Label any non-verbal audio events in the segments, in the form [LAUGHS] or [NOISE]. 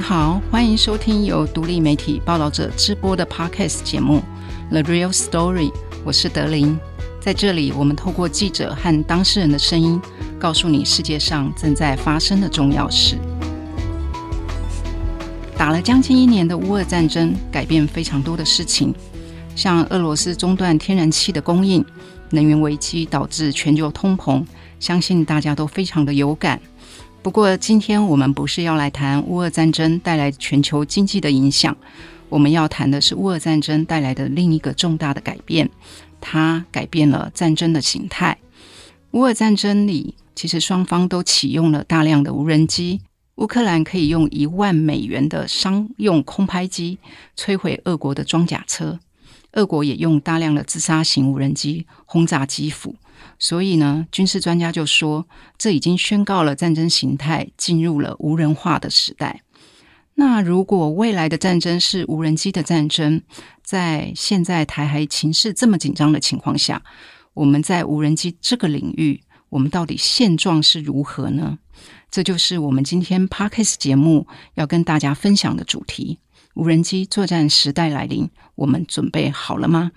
好，欢迎收听由独立媒体报道者直播的 Podcast 节目《The Real Story》，我是德林。在这里，我们透过记者和当事人的声音，告诉你世界上正在发生的重要事。打了将近一年的乌俄战争，改变非常多的事情，像俄罗斯中断天然气的供应，能源危机导致全球通膨，相信大家都非常的有感。不过，今天我们不是要来谈乌俄战争带来全球经济的影响，我们要谈的是乌俄战争带来的另一个重大的改变，它改变了战争的形态。乌俄战争里，其实双方都启用了大量的无人机，乌克兰可以用一万美元的商用空拍机摧毁俄国的装甲车，俄国也用大量的自杀型无人机轰炸基辅。所以呢，军事专家就说，这已经宣告了战争形态进入了无人化的时代。那如果未来的战争是无人机的战争，在现在台海情势这么紧张的情况下，我们在无人机这个领域，我们到底现状是如何呢？这就是我们今天 Parkes 节目要跟大家分享的主题：无人机作战时代来临，我们准备好了吗？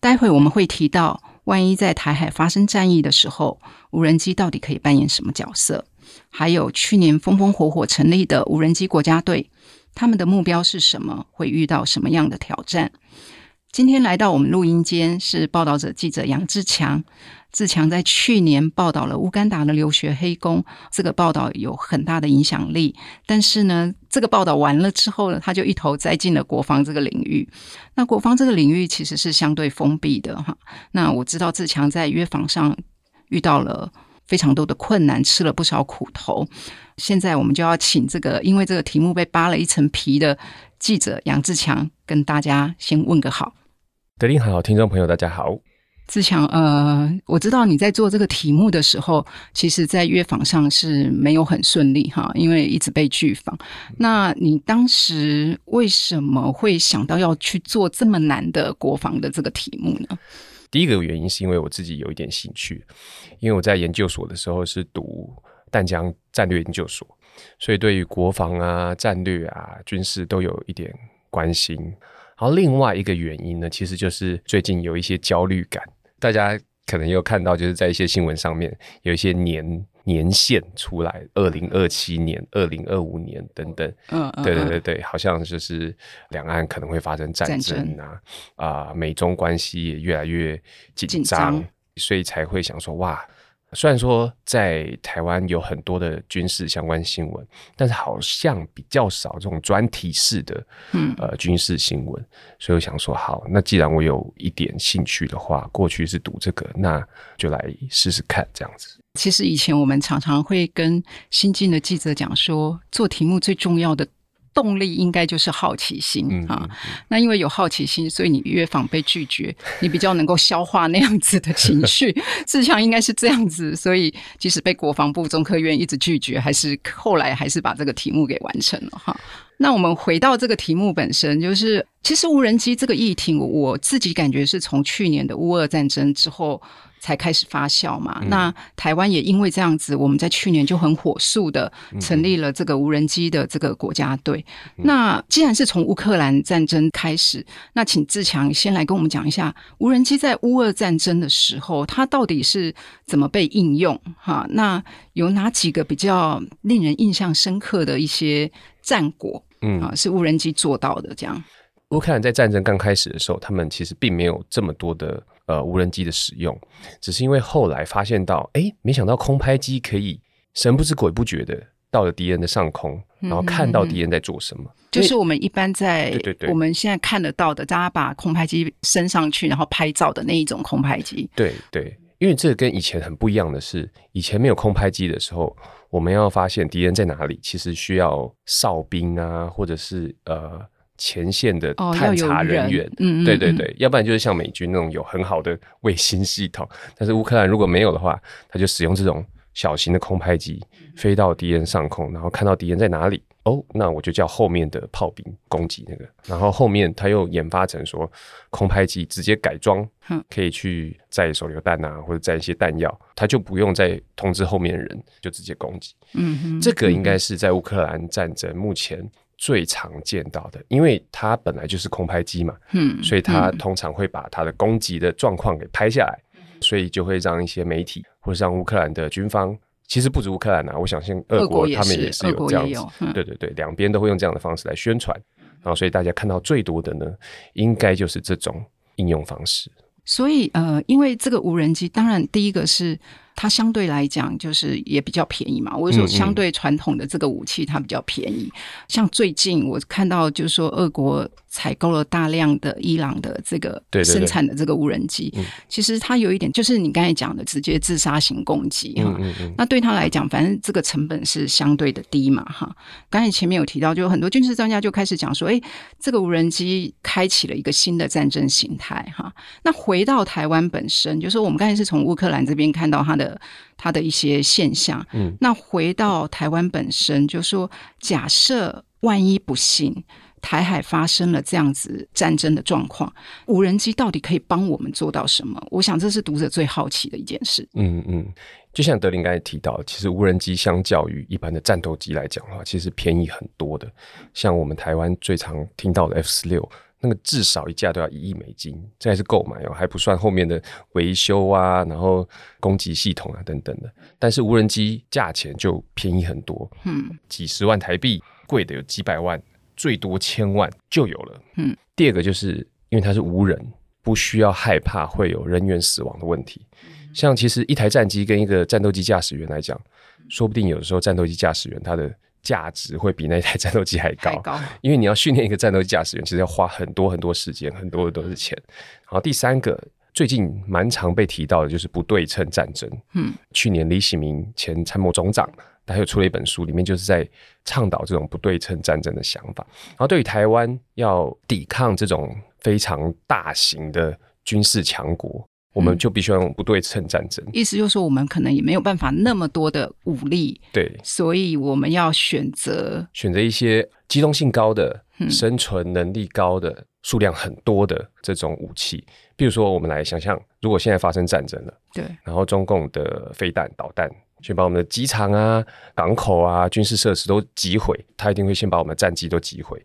待会我们会提到。万一在台海发生战役的时候，无人机到底可以扮演什么角色？还有去年风风火火成立的无人机国家队，他们的目标是什么？会遇到什么样的挑战？今天来到我们录音间是报道者记者杨志强。志强在去年报道了乌干达的留学黑工，这个报道有很大的影响力。但是呢，这个报道完了之后呢，他就一头栽进了国防这个领域。那国防这个领域其实是相对封闭的哈。那我知道志强在约访上遇到了非常多的困难，吃了不少苦头。现在我们就要请这个因为这个题目被扒了一层皮的记者杨志强，跟大家先问个好。德林好，听众朋友大家好。志强，呃，我知道你在做这个题目的时候，其实，在约访上是没有很顺利哈，因为一直被拒访。那你当时为什么会想到要去做这么难的国防的这个题目呢？第一个原因是因为我自己有一点兴趣，因为我在研究所的时候是读淡江战略研究所，所以对于国防啊、战略啊、军事都有一点关心。然后另外一个原因呢，其实就是最近有一些焦虑感。大家可能有看到，就是在一些新闻上面有一些年年限出来，二零二七年、二零二五年等等。嗯，对对对对，好像就是两岸可能会发生战争啊，啊，美中关系也越来越紧张，所以才会想说哇。虽然说在台湾有很多的军事相关新闻，但是好像比较少这种专题式的，嗯，呃，军事新闻。所以我想说，好，那既然我有一点兴趣的话，过去是读这个，那就来试试看这样子。其实以前我们常常会跟新进的记者讲说，做题目最重要的。动力应该就是好奇心啊，那因为有好奇心，所以你越防被拒绝，你比较能够消化那样子的情绪。[LAUGHS] 志强应该是这样子，所以即使被国防部中科院一直拒绝，还是后来还是把这个题目给完成了哈。那我们回到这个题目本身，就是其实无人机这个议题，我自己感觉是从去年的乌俄战争之后。才开始发酵嘛？那台湾也因为这样子，我们在去年就很火速的成立了这个无人机的这个国家队。那既然是从乌克兰战争开始，那请志强先来跟我们讲一下，无人机在乌俄战争的时候，它到底是怎么被应用？哈，那有哪几个比较令人印象深刻的一些战果？嗯啊，是无人机做到的这样。乌克兰在战争刚开始的时候，他们其实并没有这么多的呃无人机的使用，只是因为后来发现到，哎，没想到空拍机可以神不知鬼不觉的到了敌人的上空，然后看到敌人在做什么。就是我们一般在对对对，我们现在看得到的，大家把空拍机升上去，然后拍照的那一种空拍机。对对，因为这个跟以前很不一样的是，以前没有空拍机的时候，我们要发现敌人在哪里，其实需要哨兵啊，或者是呃。前线的探查人员，嗯，对对对，要不然就是像美军那种有很好的卫星系统，但是乌克兰如果没有的话，他就使用这种小型的空拍机飞到敌人上空，然后看到敌人在哪里，哦，那我就叫后面的炮兵攻击那个，然后后面他又研发成说空拍机直接改装，可以去载手榴弹啊，或者载一些弹药，他就不用再通知后面的人，就直接攻击。嗯哼，这个应该是在乌克兰战争目前。最常见到的，因为它本来就是空拍机嘛，嗯，所以它嗯。通常会把它的攻击的状况给拍下来，所以就会让一些媒体或者让乌克兰的军方，其实不止乌克兰啊，我相信俄俄国他们也是有这样子对对对，两边都会用这样的方式来宣传，然后所以大家看到最多的呢，应该就是这种应用方式。所以呃，因为这个无人机，当然第一个是它相对来讲就是也比较便宜嘛。我是说，相对传统的这个武器它比较便宜。像最近我看到就是说，俄国采购了大量的伊朗的这个生产的这个无人机，嗯其实它有一点就是你刚才讲的直接自杀型攻击哈。嗯嗯嗯，那对他来讲，反正这个成本是相对的低嘛，哈。刚才前面有提到，就很多军事专家就开始讲说，哎，这个无人机开启了一个新的战争形态，哈。那回到台湾本身，就是说我们刚才是从乌克兰这边看到它的它的一些现象，嗯，那回到台湾本身，就说假设万一不幸。台海发生了这样子战争的状况，无人机到底可以帮我们做到什么？我想这是读者最好奇的一件事。嗯嗯，就像德林刚才提到，其实无人机相较于一般的战斗机来讲的话，其实便宜很多的。像我们台湾最常听到的 F 十六，那个至少一架都要一亿美金，这还是购买哦，还不算后面的维修啊，然后攻击系统啊等等的。但是无人机价钱就便宜很多，嗯几十万台币，贵的有几百万，最多千万就有了。嗯，第二个就是因为它是无人，不需要害怕会有人员死亡的问题。像其实一台战机跟一个战斗机驾驶员来讲，说不定有的时候战斗机驾驶员他的价值会比那台战斗机还高，因为你要训练一个战斗机驾驶员，其实要花很多很多时间，很多的都是钱。然后第三个，最近蛮常被提到的就是不对称战争。嗯，去年李喜明前参谋总长，他又出了一本书，里面就是在倡导这种不对称战争的想法。然后对于台湾要抵抗这种非常大型的军事强国，我们就必须要用不对称战争。意思就是说，我们可能也没有办法那么多的武力，对，所以我们要选择选择一些机动性高的、嗯生存能力高的、数量很多的这种武器。比如说，我们来想象，如果现在发生战争了，对然后中共的飞弹、导弹去把我们的机场啊、港口啊、军事设施都击毁，它一定会先把我们的战机都击毁。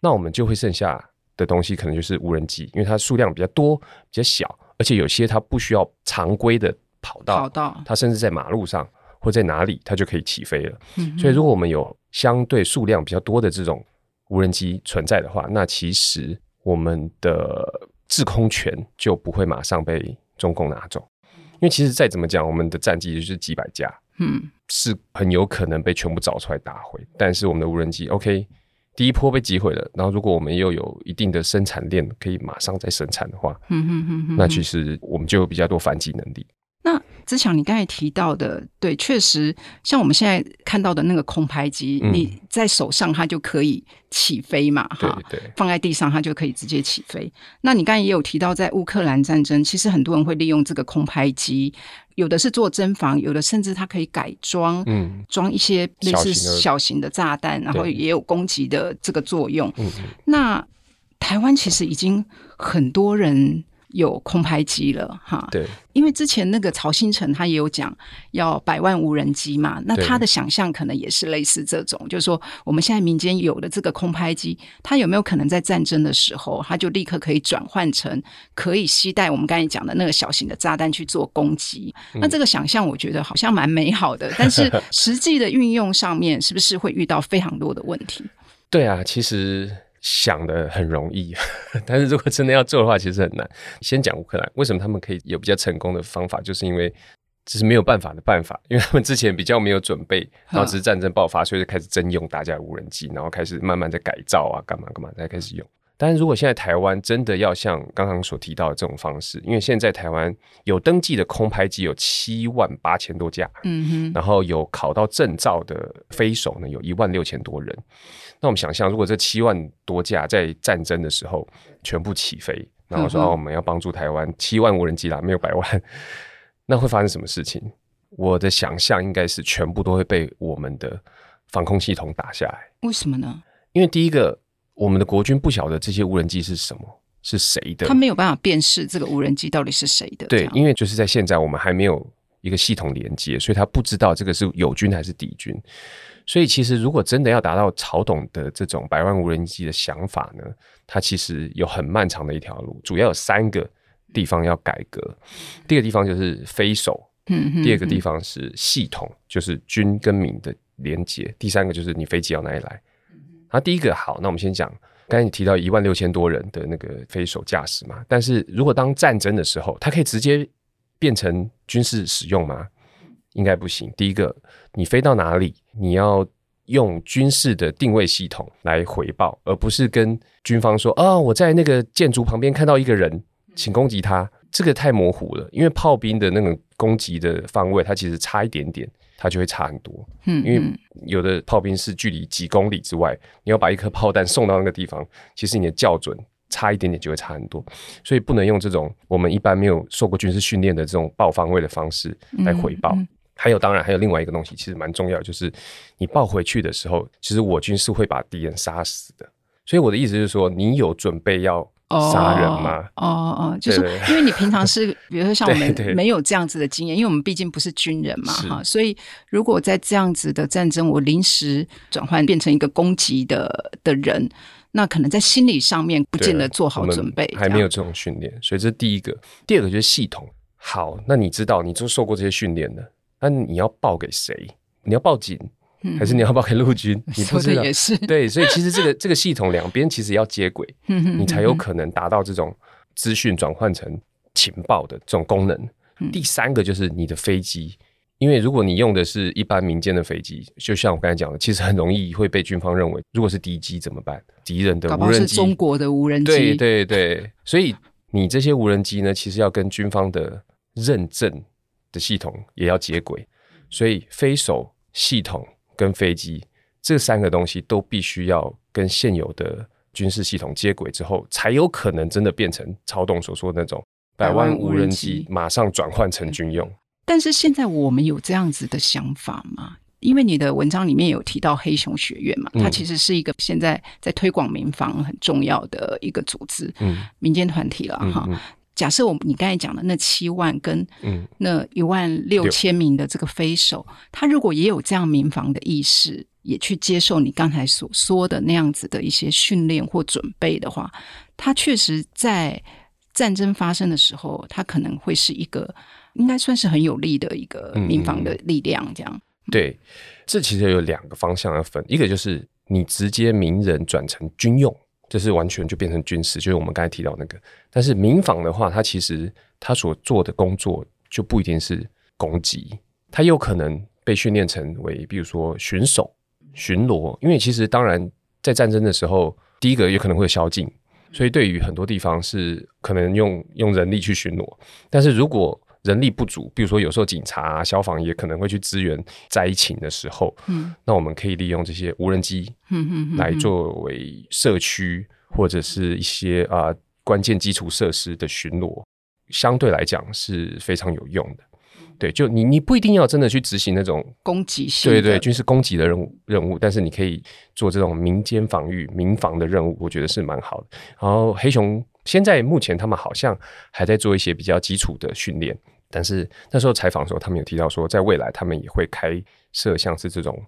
那我们就会剩下的东西可能就是无人机，因为它数量比较多、比较小，而且有些它不需要常规的跑道，跑道，它甚至在马路上或在哪里，它就可以起飞了。嗯所以，如果我们有相对数量比较多的这种无人机存在的话，那其实我们的制空权就不会马上被中共拿走。因为其实再怎么讲，我们的战机就是几百架，嗯是很有可能被全部找出来打回。但是我们的无人机，OK，第一波被击毁了，然后如果我们又有一定的生产链，可以马上再生产的话，嗯哼哼哼，那其实我们就有比较多反击能力。那志强，你刚才提到的，对，确实像我们现在看到的那个空拍机，嗯你在手上它就可以起飞嘛，哈，对，放在地上它就可以直接起飞。那你刚才也有提到，在乌克兰战争，其实很多人会利用这个空拍机，有的是做侦防，有的甚至它可以改装，嗯装一些类似小型的炸弹，然后也有攻击的这个作用。那台湾其实已经很多人有空拍机了，哈，对，因为之前那个曹新成他也有讲要百万无人机嘛，那他的想象可能也是类似这种，就是说我们现在民间有的这个空拍机，它有没有可能在战争的时候，它就立刻可以转换成可以携带我们刚才讲的那个小型的炸弹去做攻击？嗯那这个想象我觉得好像蛮美好的，[LAUGHS] 但是实际的运用上面是不是会遇到非常多的问题？对啊，其实想的很容易，[LAUGHS] 但是如果真的要做的话，其实很难。先讲乌克兰，为什么他们可以有比较成功的方法，就是因为这是没有办法的办法，因为他们之前比较没有准备，然后只是战争爆发，所以就开始征用大家的无人机，然后开始慢慢在改造啊，干嘛干嘛，才开始用。但是如果现在台湾真的要像刚刚所提到的这种方式，因为现在台湾有登记的空拍机有七万八千多架，嗯哼，然后有考到证照的飞手呢，有一万六千多人。那我们想象，如果这七万多架在战争的时候全部起飞，然后说、嗯哼哦我们要帮助台湾七万无人机啦，没有百万，[LAUGHS] 那会发生什么事情？我的想象应该是全部都会被我们的防空系统打下来，为什么呢？因为第一个，我们的国军不晓得这些无人机是什么，是谁的，他没有办法辨识这个无人机到底是谁的。对，因为就是在现在我们还没有一个系统连接，所以他不知道这个是友军还是敌军。所以其实如果真的要达到曹董的这种百万无人机的想法呢，它其实有很漫长的一条路，主要有三个地方要改革。第一个地方就是飞手，嗯第二个地方是系统，就是军跟民的连接，第三个就是你飞机要哪里来。啊第一个好，那我们先讲，刚才你提到一万六千多人的那个飞手驾驶嘛，但是如果当战争的时候，它可以直接变成军事使用吗？应该不行。第一个，你飞到哪里，你要用军事的定位系统来回报，而不是跟军方说啊、我在那个建筑旁边看到一个人，请攻击他。这个太模糊了，因为炮兵的那个攻击的方位，它其实差一点点，它就会差很多。嗯因为有的炮兵是距离几公里之外，你要把一颗炮弹送到那个地方，其实你的校准差一点点就会差很多，所以不能用这种我们一般没有受过军事训练的这种报方位的方式来回报。嗯嗯还有，当然还有另外一个东西，其实蛮重要，就是你抱回去的时候，其实我军是会把敌人杀死的。所以我的意思就是说，你有准备要杀人吗？哦哦，就是因为你平常是，比如说像我们没有这样子的经验，因为我们毕竟不是军人嘛，哈，所以如果在这样子的战争，我临时转换变成一个攻击的的人，那可能在心理上面不见得做好准备，还没有这种训练，所以这是第一个。第二个就是系统。好，那你知道你就受过这些训练的，那你要报给谁？你要报警，还是你要报给陆军？[LAUGHS] 你不知道也是，[LAUGHS] 对，所以其实这个这个系统两边其实要接轨，嗯你才有可能达到这种资讯转换成情报的这种功能。嗯第三个就是你的飞机，因为如果你用的是一般民间的飞机，就像我刚才讲的，其实很容易会被军方认为，如果是敌机怎么办？敌人的无人机，中国的无人机，对对对，所以你这些无人机呢，其实要跟军方的认证的系统也要接轨，所以飞手系统跟飞机这三个东西都必须要跟现有的军事系统接轨之后，才有可能真的变成曹董所说的那种百万无人机马上转换成军用。但是现在我们有这样子的想法吗？因为你的文章里面有提到黑熊学院嘛，嗯它其实是一个现在在推广民防很重要的一个组织，嗯民间团体了哈。嗯嗯假设我们你刚才讲的那七万跟嗯，那一万六千名的这个飞手，他如果也有这样民防的意识，也去接受你刚才所说的那样子的一些训练或准备的话，他确实在战争发生的时候，他可能会是一个应该算是很有力的一个民防的力量，这样。对，这其实有两个方向要分，一个就是你直接民人转成军用，这是完全就变成军事，就是我们刚才提到那个。但是民防的话，它其实它所做的工作就不一定是攻击，它有可能被训练成为，比如说巡守、巡逻。因为其实当然在战争的时候，第一个有可能会有宵禁，所以对于很多地方是可能用用人力去巡逻。但是如果人力不足，比如说有时候警察、啊、消防也可能会去支援灾情的时候，嗯那我们可以利用这些无人机嗯嗯嗯来作为社区或者是一些啊、关键基础设施的巡逻，相对来讲是非常有用的。对，就你你不一定要真的去执行那种攻击性，对对军事攻击的任务任务，但是你可以做这种民间防御、民防的任务，我觉得是蛮好的。然后黑熊现在目前他们好像还在做一些比较基础的训练，但是那时候采访的时候，他们有提到说，在未来他们也会开设像是这种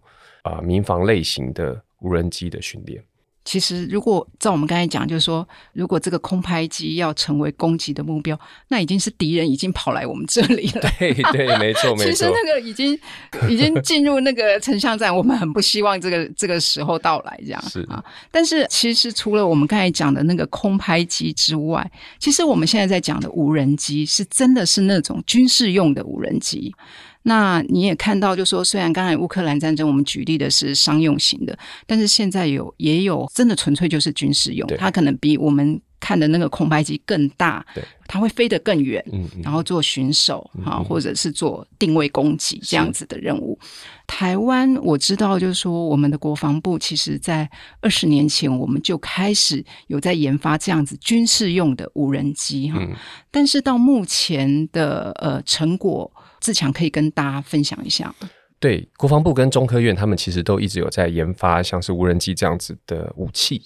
啊、民防类型的无人机的训练。其实，如果照我们刚才讲，就是说，如果这个空拍机要成为攻击的目标，那已经是敌人已经跑来我们这里了。对对，没错 [LAUGHS] 没错。其实那个已经 [LAUGHS] 已经进入那个城乡战，我们很不希望这个这个时候到来，这样是啊。但是其实除了我们刚才讲的那个空拍机之外，其实我们现在在讲的无人机，是真的是那种军事用的无人机。那你也看到，就说虽然刚才乌克兰战争我们举例的是商用型的，但是现在有也有真的纯粹就是军事用，它可能比我们看的那个空白机更大，它会飞得更远，嗯嗯然后做巡守嗯哈、嗯或者是做定位攻击这样子的任务。台湾我知道，就是说我们的国防部其实在二十年前我们就开始有在研发这样子军事用的无人机哈，嗯但是到目前的呃成果，志强可以跟大家分享一下。对，国防部跟中科院他们其实都一直有在研发像是无人机这样子的武器。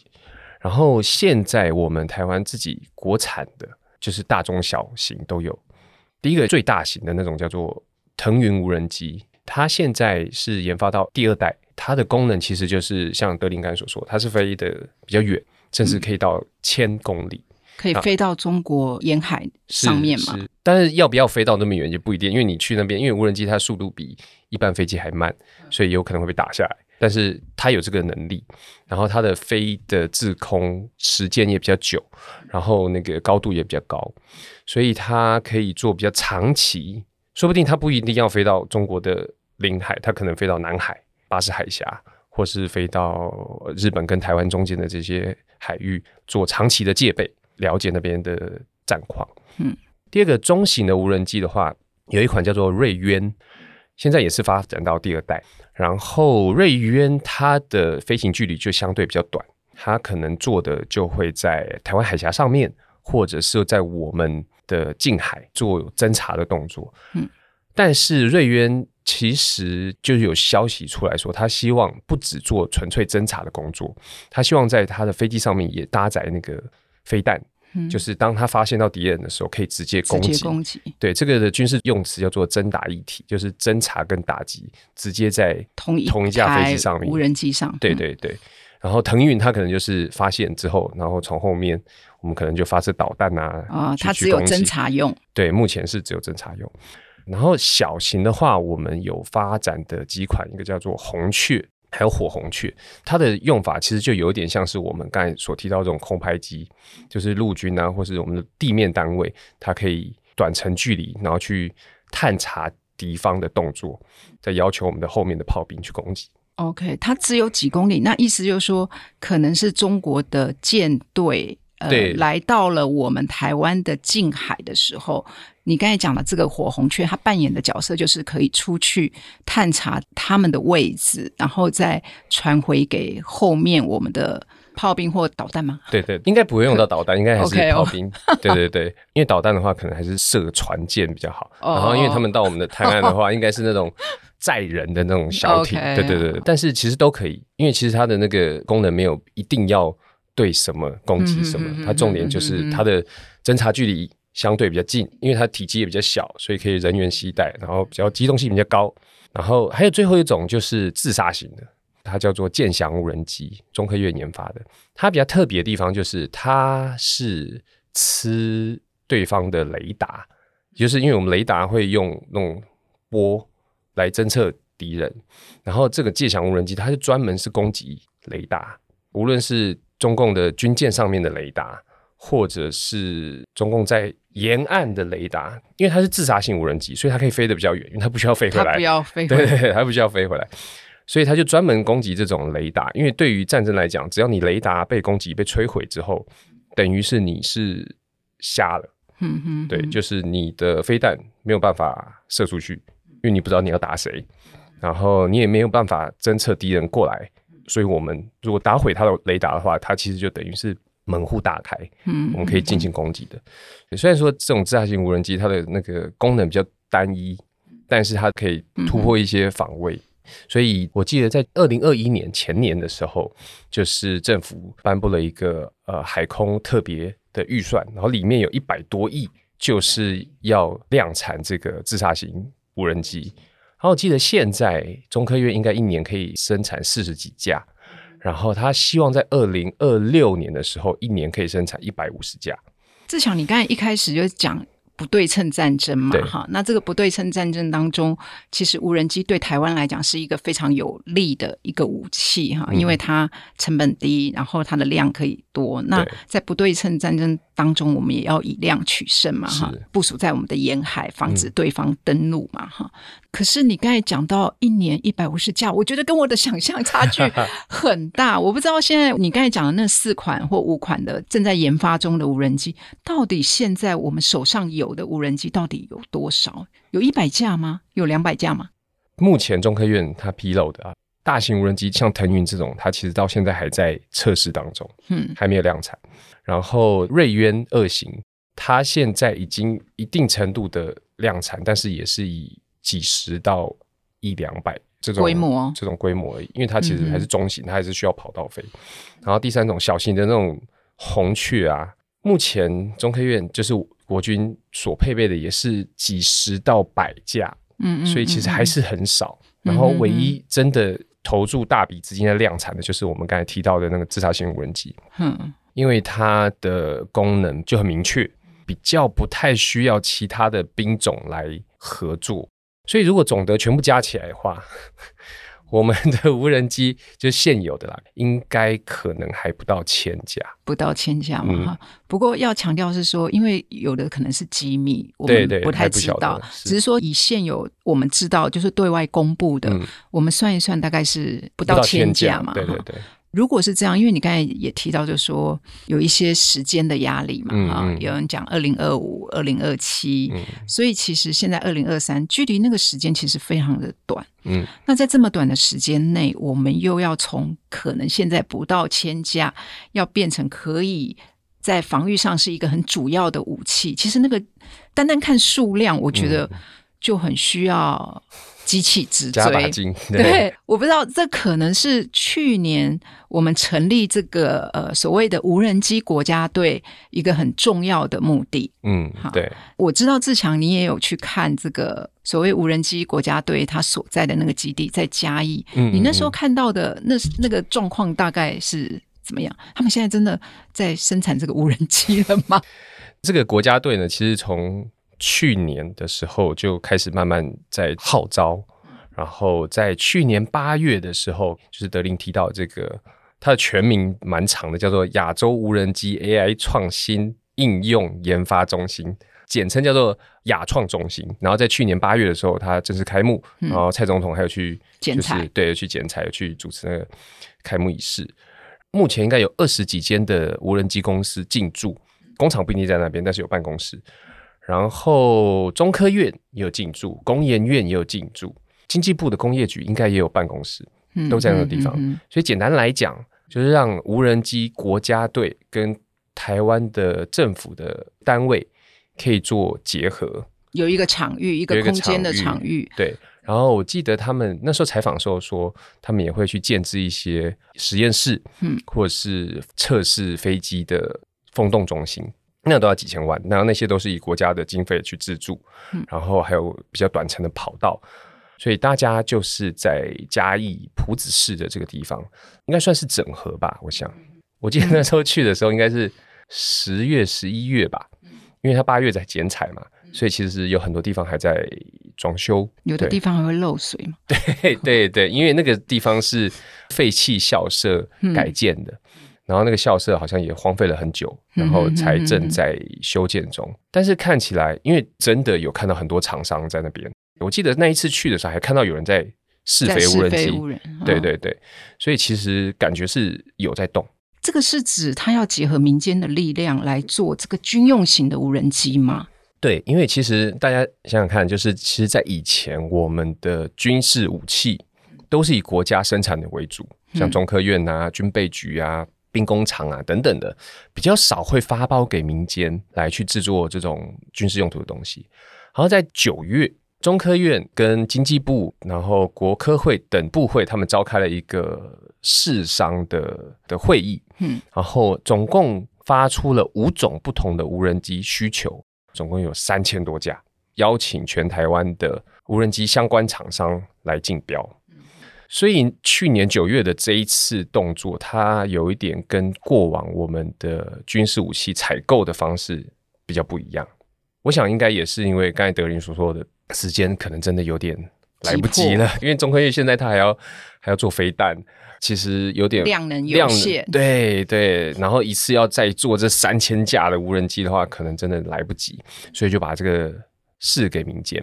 然后现在我们台湾自己国产的，就是大中小型都有。第一个最大型的那种叫做腾云无人机，它现在是研发到第二代，它的功能其实就是像德林刚所说，它是飞的比较远，甚至可以到千公里。可以飞到中国沿海上面吗？是，但是要不要飞到那么远就不一定，因为你去那边，因为无人机它速度比一般飞机还慢，所以有可能会被打下来。但是它有这个能力，然后它的飞的滞空时间也比较久，然后那个高度也比较高，所以它可以做比较长期。说不定它不一定要飞到中国的领海，它可能飞到南海、巴士海峡，或是飞到日本跟台湾中间的这些海域做长期的戒备。了解那边的战况。嗯，第二个中型的无人机的话，有一款叫做瑞渊，现在也是发展到第二代。然后瑞渊它的飞行距离就相对比较短，它可能做的就会在台湾海峡上面，或者是在我们的近海做侦查的动作。嗯，但是瑞渊其实就有消息出来说，他希望不只做纯粹侦查的工作，他希望在他的飞机上面也搭载那个。飞弹，就是当他发现到敌人的时候，可以直接攻击。攻击。对这个的军事用词叫做“侦打一体”，就是侦查跟打击直接在同一同一架飞机上面，无人机上。对对对。然后腾云它可能就是发现之后，然后从后面我们可能就发射导弹啊。啊，它只有侦查用。对，目前是只有侦查用。然后小型的话，我们有发展的几款，一个叫做红雀。还有火红雀，它的用法其实就有点像是我们刚才所提到这种空拍机，就是陆军啊，或是我们的地面单位，它可以短程距离，然后去探查敌方的动作，再要求我们的后面的炮兵去攻击。OK，它只有几公里，那意思就是说，可能是中国的舰队。对，来到了我们台湾的近海的时候，你刚才讲的这个火红雀，它扮演的角色就是可以出去探查他们的位置，然后再传回给后面我们的炮兵或导弹吗？对对，应该不会用到导弹，应该还是炮兵。对对对，因为导弹的话，可能还是射船舰比较好。然后，因为他们到我们的台湾的话，应该是那种载人的那种小艇。[LAUGHS] 对对对，但是其实都可以，因为其实它的那个功能没有一定要。对什么攻击什么，它重点就是它的侦察距离相对比较近，因为它体积也比较小，所以可以人员携带，然后比较机动性比较高。然后还有最后一种就是自杀型的，它叫做剑翔无人机，中科院研发的。它比较特别的地方就是它是吃对方的雷达，就是因为我们雷达会用那种波来侦测敌人，然后这个剑翔无人机它是专门是攻击雷达，无论是中共的军舰上面的雷达，或者是中共在沿岸的雷达，因为它是自杀性无人机，所以它可以飞得比较远，因为它不需要飞回来，它不要飞，对对，[LAUGHS] 它不需要飞回来，所以它就专门攻击这种雷达。因为对于战争来讲，只要你雷达被攻击、被摧毁之后，等于是你是瞎了，嗯哼，对，就是你的飞弹没有办法射出去，因为你不知道你要打谁，然后你也没有办法侦测敌人过来。所以，我们如果打毁它的雷达的话，它其实就等于是门户大开，嗯，我们可以进行攻击的。虽然说这种自杀型无人机它的那个功能比较单一，但是它可以突破一些防卫。所以我记得在二零二一年前年的时候，就是政府颁布了一个呃海空特别的预算，然后里面有一百多亿，就是要量产这个自杀型无人机。然后我记得现在中科院应该一年可以生产四十几架，然后他希望在二零二六年的时候，一年可以生产一百五十架。志强，你刚才一开始就讲。不对称战争嘛，哈，那这个不对称战争当中，其实无人机对台湾来讲是一个非常有利的一个武器，哈，因为它成本低，然后它的量可以多。那在不对称战争当中，我们也要以量取胜嘛，哈，部署在我们的沿海，防止对方登陆嘛，哈。可是你刚才讲到一年一百五十架，我觉得跟我的想象差距 [LAUGHS] 很大。我不知道现在你刚才讲的那四款或五款的正在研发中的无人机，到底现在我们手上有的无人机到底有多少？有一百架吗？有两百架吗？目前中科院它披露的啊，大型无人机像腾云这种，它其实到现在还在测试当中，嗯，还没有量产。然后瑞渊二型，它现在已经一定程度的量产，但是也是以几十到一两百这种规模，这种规模而已，因为它其实还是中型，它还是需要跑道飞。然后第三种小型的那种红雀啊，目前中科院就是国军所配备的也是几十到百架嗯嗯，所以其实还是很少。然后唯一真的投入大笔资金在量产的，就是我们刚才提到的那个自杀型无人机。嗯，因为它的功能就很明确，比较不太需要其他的兵种来合作。所以如果总的全部加起来的话。我们的无人机就现有的啦，[LAUGHS] 应该可能还不到千架，不到千架嘛哈。不过要强调是说，因为有的可能是机密，我们不太知道。只是说以现有我们知道，就是对外公布的，我们算一算，大概是不到千架嘛。对对对。如果是这样，因为你刚才也提到，就说有一些时间的压力嘛，啊，有人讲二零二五、二零二七，所以其实现在二零二三，距离那个时间其实非常的短。嗯，那在这么短的时间内，我们又要从可能现在不到千架，要变成可以在防御上是一个很主要的武器。其实那个单单看数量，我觉得就很需要。机器直追，[LAUGHS] 对，我不知道这可能是去年我们成立这个呃所谓的无人机国家队一个很重要的目的。嗯，对，我知道志强你也有去看这个所谓无人机国家队他所在的那个基地在嘉义，你那时候看到的那那个状况大概是怎么样？他们现在真的在生产这个无人机了吗？这个国家队呢，其实从去年的时候就开始慢慢在号召，然后在去年八月的时候，就是德林提到这个，它的全名蛮长的，叫做亚洲无人机 AI 创新应用研发中心，简称叫做亚创中心。然后在去年八月的时候，它正式开幕，然后蔡总统还有去就是，对，去剪彩，去主持那个开幕仪式。目前应该有二十几间的无人机公司进驻，工厂不一定在那边，但是有办公室。然后中科院也有进驻，工研院也有进驻，经济部的工业局应该也有办公室，都在那个地方。所以简单来讲，就是让无人机国家队跟台湾的政府的单位可以做结合，有一个场域，一个空间的场域。对。然后我记得他们那时候采访的时候说，他们也会去建置一些实验室，嗯，或者是测试飞机的风洞中心。那都要几千万，然后那些都是以国家的经费去资助，然后还有比较短程的跑道，所以大家就是在嘉义埔子市的这个地方，应该算是整合吧。我想，我记得那时候去的时候应该是十月、十一月吧，因为他八月在剪彩嘛，所以其实有很多地方还在装修，有的地方还会漏水嘛。对对对，因为那个地方是废弃校舍改建的。然后那个校舍好像也荒废了很久，然后才正在修建中。但是看起来，因为真的有看到很多厂商在那边。我记得那一次去的时候，还看到有人在试飞无人机。对对对，所以其实感觉是有在动。这个是指它要结合民间的力量来做这个军用型的无人机吗？对，因为其实大家想想看，就是其实，在以前我们的军事武器都是以国家生产的为主，像中科院啊、军备局啊。兵工厂啊，等等的，比较少会发包给民间来去制作这种军事用途的东西。然后在九月，中科院跟经济部，然后国科会等部会，他们召开了一个市商的的会议，嗯，然后总共发出了五种不同的无人机需求，总共有三千多架，邀请全台湾的无人机相关厂商来竞标。所以去年九月的这一次动作，它有一点跟过往我们的军事武器采购的方式比较不一样。我想应该也是因为刚才德林所说的时间可能真的有点来不及了，因为中科院现在它还要还要做飞弹，其实有点量能有限。对对，然后一次要再做这三千架的无人机的话，可能真的来不及，所以就把这个事给民间。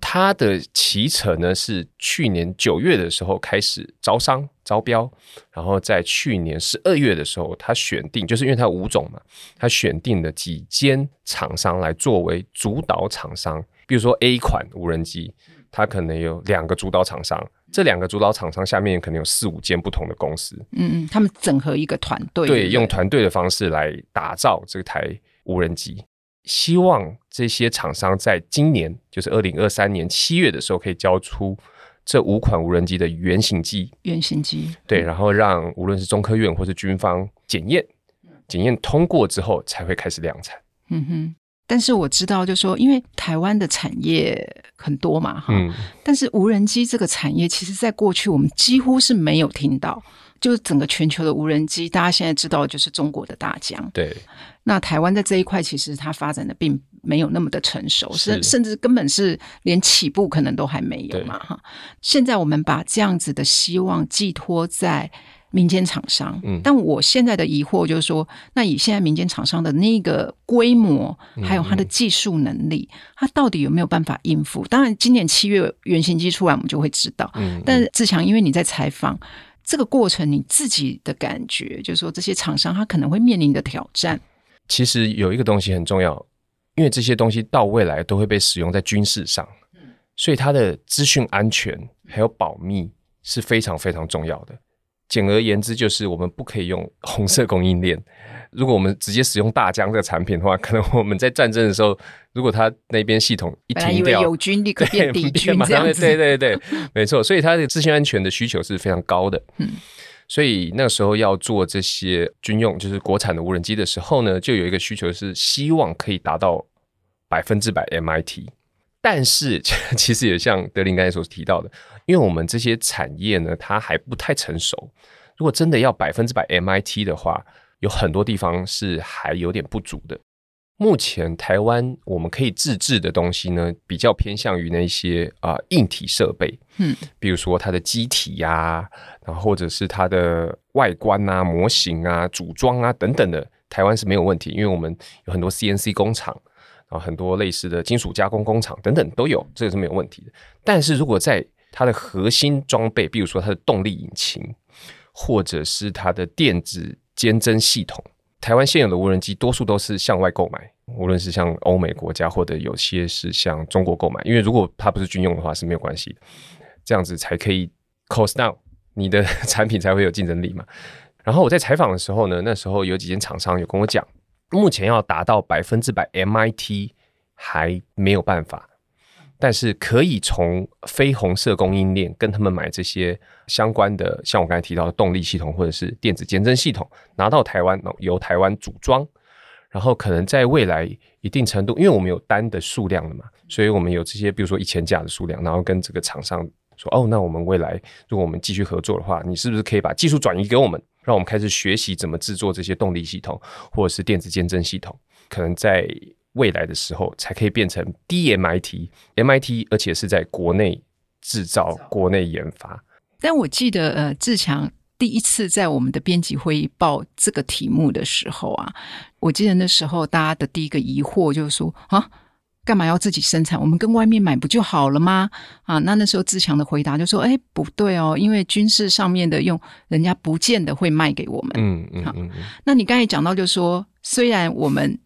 它的骑程呢是去年九月的时候开始招商招标，然后在去年十二月的时候，他选定，就是因为它五种嘛，他选定了几间厂商来作为主导厂商。比如说 A 款无人机，它可能有两个主导厂商，这两个主导厂商下面可能有四五间不同的公司。嗯嗯，他们整合一个团队，对，用团队的方式来打造这台无人机。希望这些厂商在今年，就是二零二三年七月的时候，可以交出这五款无人机的原型机。原型机，对，然后让无论是中科院或是军方检验，检验通过之后，才会开始量产。嗯哼，但是我知道，就说因为台湾的产业很多嘛，哈，嗯，但是无人机这个产业，其实在过去我们几乎是没有听到。就是整个全球的无人机，大家现在知道的就是中国的大疆。对，那台湾在这一块其实它发展的并没有那么的成熟，是甚甚至根本是连起步可能都还没有嘛，哈。现在我们把这样子的希望寄托在民间厂商，嗯但我现在的疑惑就是说，那以现在民间厂商的那个规模，还有它的技术能力，它到底有没有办法应付？当然，今年七月原型机出来，我们就会知道。嗯，但是志强，因为你在采访这个过程，你自己的感觉，就是说这些厂商他可能会面临的挑战，其实有一个东西很重要，因为这些东西到未来都会被使用在军事上，所以它的资讯安全还有保密是非常非常重要的。简而言之，就是我们不可以用红色供应链。如果我们直接使用大疆这个产品的话，可能我们在战争的时候，如果它那边系统一停掉，为友军立刻变敌军这样子，对对对，没错。所以它的资讯安全的需求是非常高的。嗯所以那时候要做这些军用，就是国产的无人机的时候呢，就有一个需求是希望可以达到百分之百 MIT。但是 [LAUGHS] 其实也像德林刚才所提到的，因为我们这些产业呢，它还不太成熟。如果真的要百分之百 MIT 的话，有很多地方是还有点不足的。目前台湾我们可以自制的东西呢，比较偏向于那些啊、硬体设备，嗯，比如说它的机体呀、然后或者是它的外观啊、模型啊、组装啊等等的，台湾是没有问题，因为我们有很多 CNC 工厂，然后很多类似的金属加工工厂等等都有，这个是没有问题的。但是如果在它的核心装备，比如说它的动力引擎，或者是它的电子监侦系统，台湾现有的无人机多数都是向外购买，无论是像欧美国家，或者有些是向中国购买，因为如果它不是军用的话是没有关系的，这样子才可以 cost down，你的 [LAUGHS] 产品才会有竞争力嘛。然后我在采访的时候呢，那时候有几间厂商有跟我讲，目前要达到百分之百 MIT 还没有办法，但是可以从非红色供应链跟他们买这些相关的，像我刚才提到的动力系统或者是电子减震系统，拿到台湾，由台湾组装，然后可能在未来一定程度，因为我们有单的数量了嘛，所以我们有这些，比如说一千架的数量，然后跟这个厂商说，哦，那我们未来如果我们继续合作的话，你是不是可以把技术转移给我们，让我们开始学习怎么制作这些动力系统或者是电子监侦系统？可能在未来的时候才可以变成 DMIT，MIT，而且是在国内制造、国内研发。但我记得，呃，志强第一次在我们的编辑会议报这个题目的时候啊，我记得那时候大家的第一个疑惑就是说啊，干嘛要自己生产？我们跟外面买不就好了吗？啊，那那时候自强的回答就说，哎，不对哦，因为军事上面的用，人家不见得会卖给我们。嗯嗯嗯嗯，那你刚才讲到，就是说，虽然我们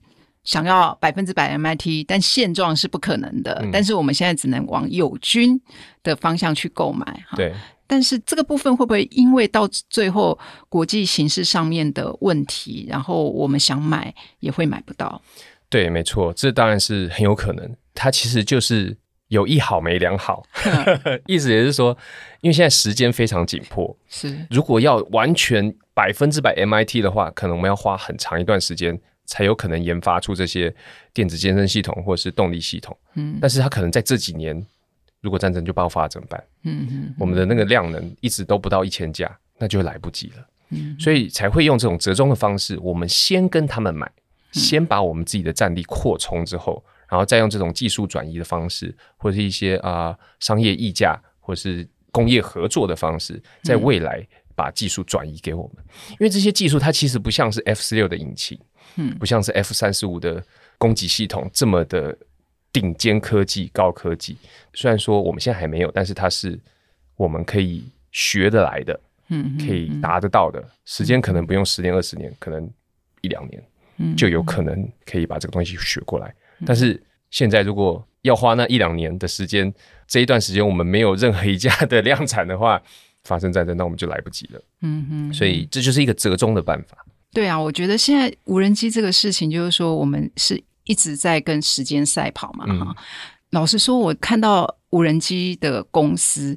想要百分之百 MIT，但现状是不可能的。嗯但是我们现在只能往友军的方向去购买哈。对。但是这个部分会不会因为到最后国际形势上面的问题，然后我们想买也会买不到？对，没错，这当然是很有可能。它其实就是有一好没两好，[LAUGHS] 意思也是说，因为现在时间非常紧迫，是如果要完全百分之百 MIT 的话，可能我们要花很长一段时间，才有可能研发出这些电子健身系统或者是动力系统。嗯但是它可能在这几年，如果战争就爆发怎么办？嗯嗯我们的那个量能一直都不到一千架，那就来不及了。嗯所以才会用这种折中的方式，我们先跟他们买，先把我们自己的战力扩充之后，然后再用这种技术转移的方式，或者是一些啊、商业溢价，或是工业合作的方式，在未来把技术转移给我们。因为这些技术它其实不像是 F 十六的引擎，嗯不像是 F 三十五的攻击系统这么的顶尖科技、高科技。虽然说我们现在还没有，但是它是我们可以学得来的。嗯可以达得到的，时间可能不用十年二十年，可能一两年嗯就有可能可以把这个东西学过来。但是现在如果要花那一两年的时间，这一段时间我们没有任何一家的量产的话，发生战争，那我们就来不及了。嗯哼，所以这就是一个折中的办法。对啊，我觉得现在无人机这个事情，就是说我们是一直在跟时间赛跑嘛，嗯哈、老实说，我看到无人机的公司，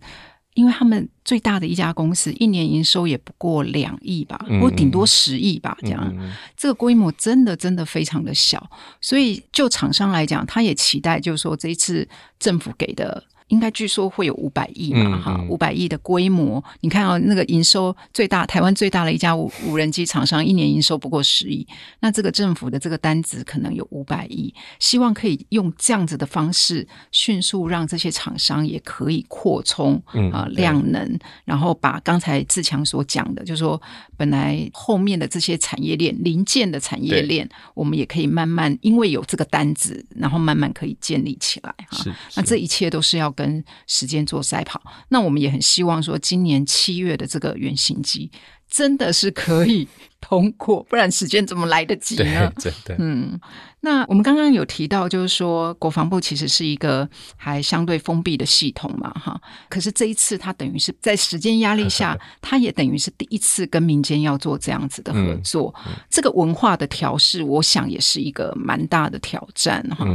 因为他们最大的一家公司一年营收也不过两亿吧，或顶多十亿吧，这样，这个规模真的真的非常的小，所以就厂商来讲，他也期待，就是说这一次政府给的。应该据说会有五百亿嘛，哈，五百亿的规模。你看哦，那个营收最大，台湾最大的一家无无人机厂商，一年营收不过十亿。那这个政府的这个单子可能有五百亿，希望可以用这样子的方式，迅速让这些厂商也可以扩充啊量能，然后把刚才志强所讲的，就是说本来后面的这些产业链零件的产业链，我们也可以慢慢因为有这个单子，然后慢慢可以建立起来哈。那这一切都是要。跟时间做赛跑，那我们也很希望说，今年七月的这个原型机真的是可以 [LAUGHS] 通过，不然时间怎么来得及呢？真的，嗯，那我们刚刚有提到，就是说国防部其实是一个还相对封闭的系统嘛，哈。可是这一次，它等于是在时间压力下，[LAUGHS] 它也等于是第一次跟民间要做这样子的合作。这个文化的调试，我想也是一个蛮大的挑战，哈。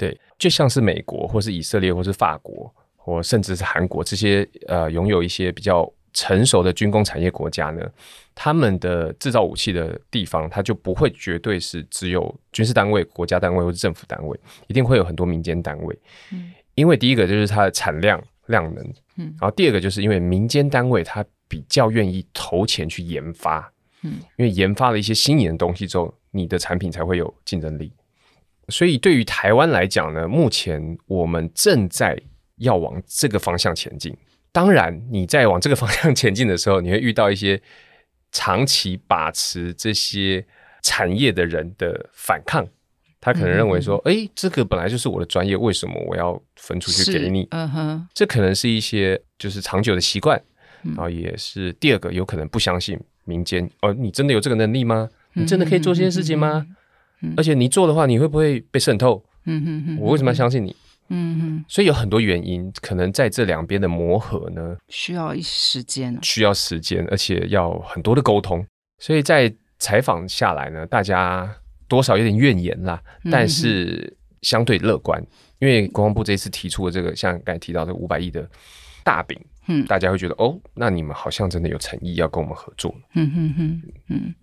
对，就像是美国，或是以色列，或是法国，或甚至是韩国这些呃拥有一些比较成熟的军工产业国家呢，他们的制造武器的地方，它就不会绝对是只有军事单位、国家单位或是政府单位，一定会有很多民间单位。嗯，因为第一个就是它的产量量能，嗯，然后第二个就是因为民间单位它比较愿意投钱去研发，嗯，因为研发了一些新颖的东西之后，你的产品才会有竞争力。所以，对于台湾来讲呢，目前我们正在要往这个方向前进。当然，你在往这个方向前进的时候，你会遇到一些长期把持这些产业的人的反抗。他可能认为说：“哎，这个本来就是我的专业，为什么我要分出去给你？”嗯哼，这可能是一些就是长久的习惯，然后也是第二个有可能不相信民间。哦，你真的有这个能力吗？你真的可以做这件事情吗？而且你做的话，你会不会被渗透？嗯哼哼，我为什么要相信你？嗯哼，所以有很多原因，可能在这两边的磨合呢，需要一时间，需要时间，而且要很多的沟通。所以在采访下来呢，大家多少有点怨言啦，但是相对乐观，因为国防部这一次提出的这个，像刚才提到的五百亿的大饼。嗯，大家会觉得哦，那你们好像真的有诚意要跟我们合作。嗯哼哼，嗯，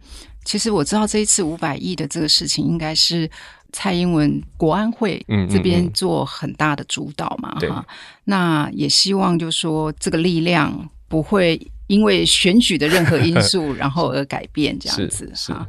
其实我知道这一次五百亿的这个事情，应该是蔡英文国安会这边做很大的主导嘛，哈。那也希望就说这个力量不会因为选举的任何因素，[LAUGHS] 然后而改变这样子哈。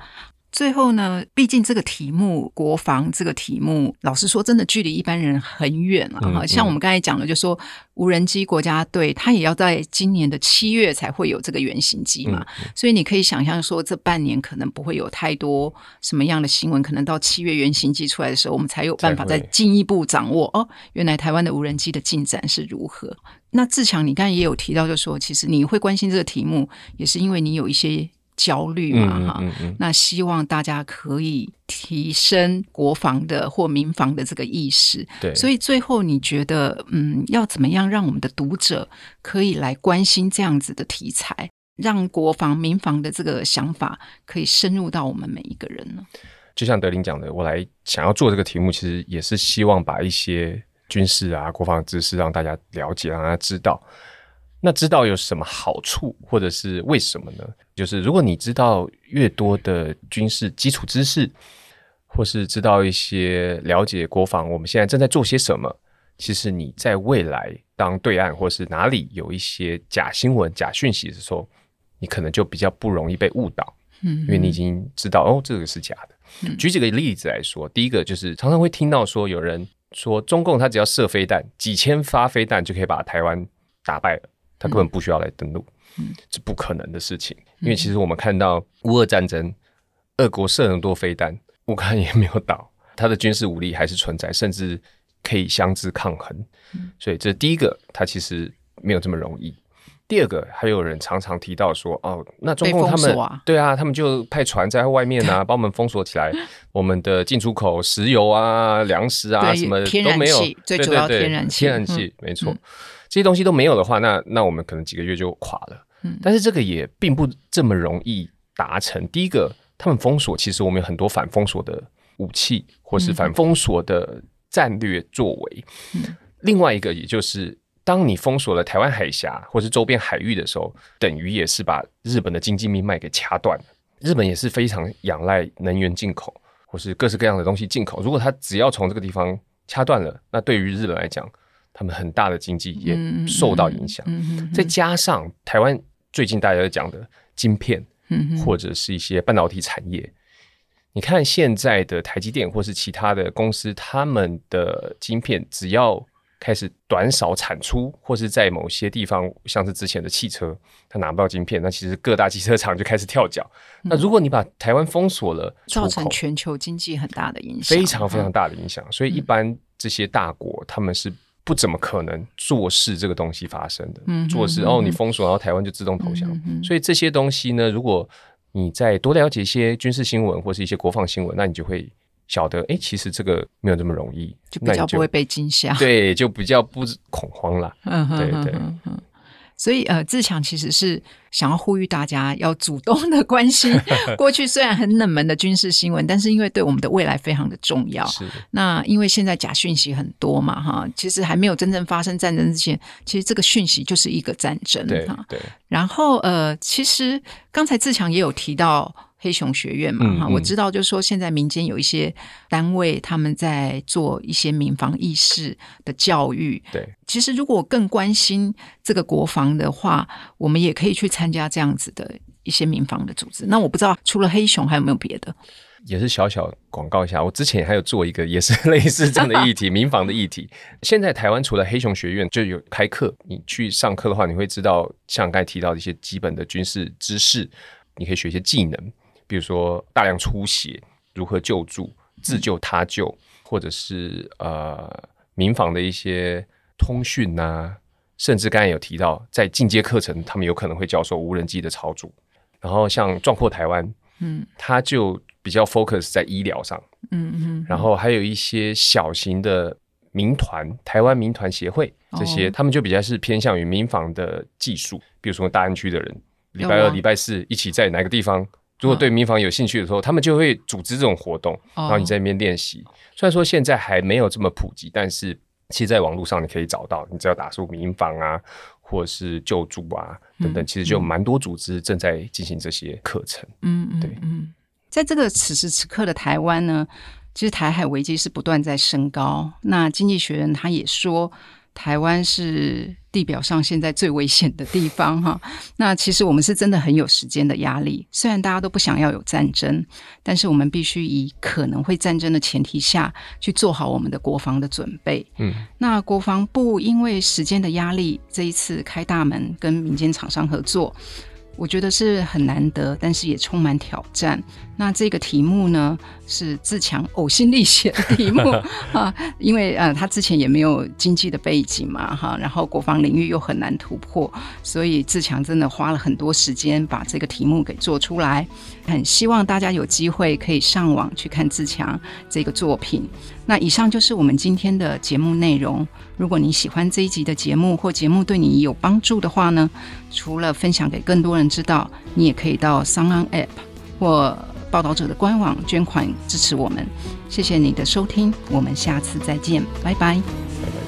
最后呢，毕竟这个题目国防这个题目，老实说，真的距离一般人很远了哈。像我们刚才讲的，就说无人机国家队，它也要在今年的七月才会有这个原型机嘛，所以你可以想象说，这半年可能不会有太多什么样的新闻，可能到七月原型机出来的时候，我们才有办法再进一步掌握哦，原来台湾的无人机的进展是如何。那志强，你刚才也有提到，就说其实你会关心这个题目，也是因为你有一些。焦虑嘛，哈，那希望大家可以提升国防的或民防的这个意识。对，所以最后你觉得，嗯，要怎么样让我们的读者可以来关心这样子的题材，让国防民防的这个想法可以深入到我们每一个人呢？就像德林讲的，我来想要做这个题目，其实也是希望把一些军事啊、国防知识让大家了解，让大家知道。那知道有什么好处，或者是为什么呢？就是如果你知道越多的军事基础知识，或是知道一些了解国防，我们现在正在做些什么，其实你在未来当对岸或是哪里有一些假新闻、假讯息的时候，你可能就比较不容易被误导，嗯，因为你已经知道哦，这个是假的。举几个例子来说，第一个就是常常会听到说有人说中共他只要射飞弹，几千发飞弹就可以把台湾打败了。他根本不需要来登陆，这不可能的事情。因为其实我们看到乌俄战争，俄国射很多飞弹，乌克兰也没有倒，他的军事武力还是存在，甚至可以相知抗衡。所以这第一个，他其实没有这么容易。第二个，还有人常常提到说，哦，那中共他们对啊，他们就派船在外面啊，把我们封锁起来，[LAUGHS] 我们的进出口石油啊、粮食啊什么都没有，最主要天然气，天然气没错。这些东西都没有的话，那那我们可能几个月就垮了。嗯，但是这个也并不这么容易达成。第一个，他们封锁，其实我们有很多反封锁的武器，或是反封锁的战略作为。嗯，另外一个，也就是当你封锁了台湾海峡或是周边海域的时候，等于也是把日本的经济命脉给掐断了。日本也是非常仰赖能源进口或是各式各样的东西进口。如果它只要从这个地方掐断了，那对于日本来讲，他们很大的经济也受到影响。再加上台湾最近大家在讲的晶片，或者是一些半导体产业。你看现在的台积电或是其他的公司，他们的晶片只要开始短少产出，或是在某些地方，像是之前的汽车，它拿不到晶片，那其实各大汽车厂就开始跳脚。那如果你把台湾封锁了，造成全球经济很大的影响，非常非常大的影响。所以一般这些大国他们是不怎么可能做事这个东西发生的。嗯，做事哦，你封锁，然后台湾就自动投降。所以这些东西呢，如果你再多了解一些军事新闻或是一些国防新闻，那你就会晓得，哎，其实这个没有这么容易，就比较不会被惊吓，对，就比较不恐慌了。嗯，对对。所以，呃，自强其实是想要呼吁大家要主动的 [LAUGHS] 关心 [LAUGHS] 过去虽然很冷门的军事新闻，但是因为对我们的未来非常的重要。是。那因为现在假讯息很多嘛，哈，其实还没有真正发生战争之前，其实这个讯息就是一个战争。对对。然后，呃，其实刚才自强也有提到。黑熊学院嘛，哈，我知道，就是说现在民间有一些单位，他们在做一些民防意识的教育。对，其实如果更关心这个国防的话，我们也可以去参加这样子的一些民防的组织。那我不知道除了黑熊还有没有别的？也是小小广告一下，我之前还有做一个也是 [LAUGHS] 类似这样的议题，[LAUGHS] 民防的议题。现在台湾除了黑熊学院就有开课，你去上课的话，你会知道像刚才提到的一些基本的军事知识，你可以学一些技能。比如说大量出血如何救助、自救他救，或者是呃民防的一些通讯呐，甚至刚才有提到在进阶课程，他们有可能会教授无人机的操作。然后像壮阔台湾，嗯，他就比较 focus 在医疗上，嗯嗯，然后还有一些小型的民团，台湾民团协会这些，他们就比较是偏向于民防的技术，比如说大安区的人，礼拜二、礼拜四一起在哪个地方。如果对民防有兴趣的时候，他们就会组织这种活动，然后你在那边练习。虽然说现在还没有这么普及，但是其实在网络上你可以找到，你只要打出民防啊，或者是救助啊等等，其实就蛮多组织正在进行这些课程。嗯嗯，对，嗯，在这个此时此刻的台湾呢，其实台海危机是不断在升高。那经济学人他也说。台湾是地表上现在最危险的地方，哈。那其实我们是真的很有时间的压力。虽然大家都不想要有战争，但是我们必须以可能会战争的前提下去做好我们的国防的准备。嗯，那国防部因为时间的压力，这一次开大门跟民间厂商合作。我觉得是很难得，但是也充满挑战。那这个题目呢，是自强呕心沥血的题目 [LAUGHS] 啊，因为呃，他之前也没有经济的背景嘛，哈，然后国防领域又很难突破，所以自强真的花了很多时间把这个题目给做出来。很希望大家有机会可以上网去看自强这个作品。那以上就是我们今天的节目内容。如果你喜欢这一集的节目，或节目对你有帮助的话呢，除了分享给更多人知道，你也可以到 s o n App 或报道者的官网捐款支持我们。谢谢你的收听，我们下次再见，拜拜。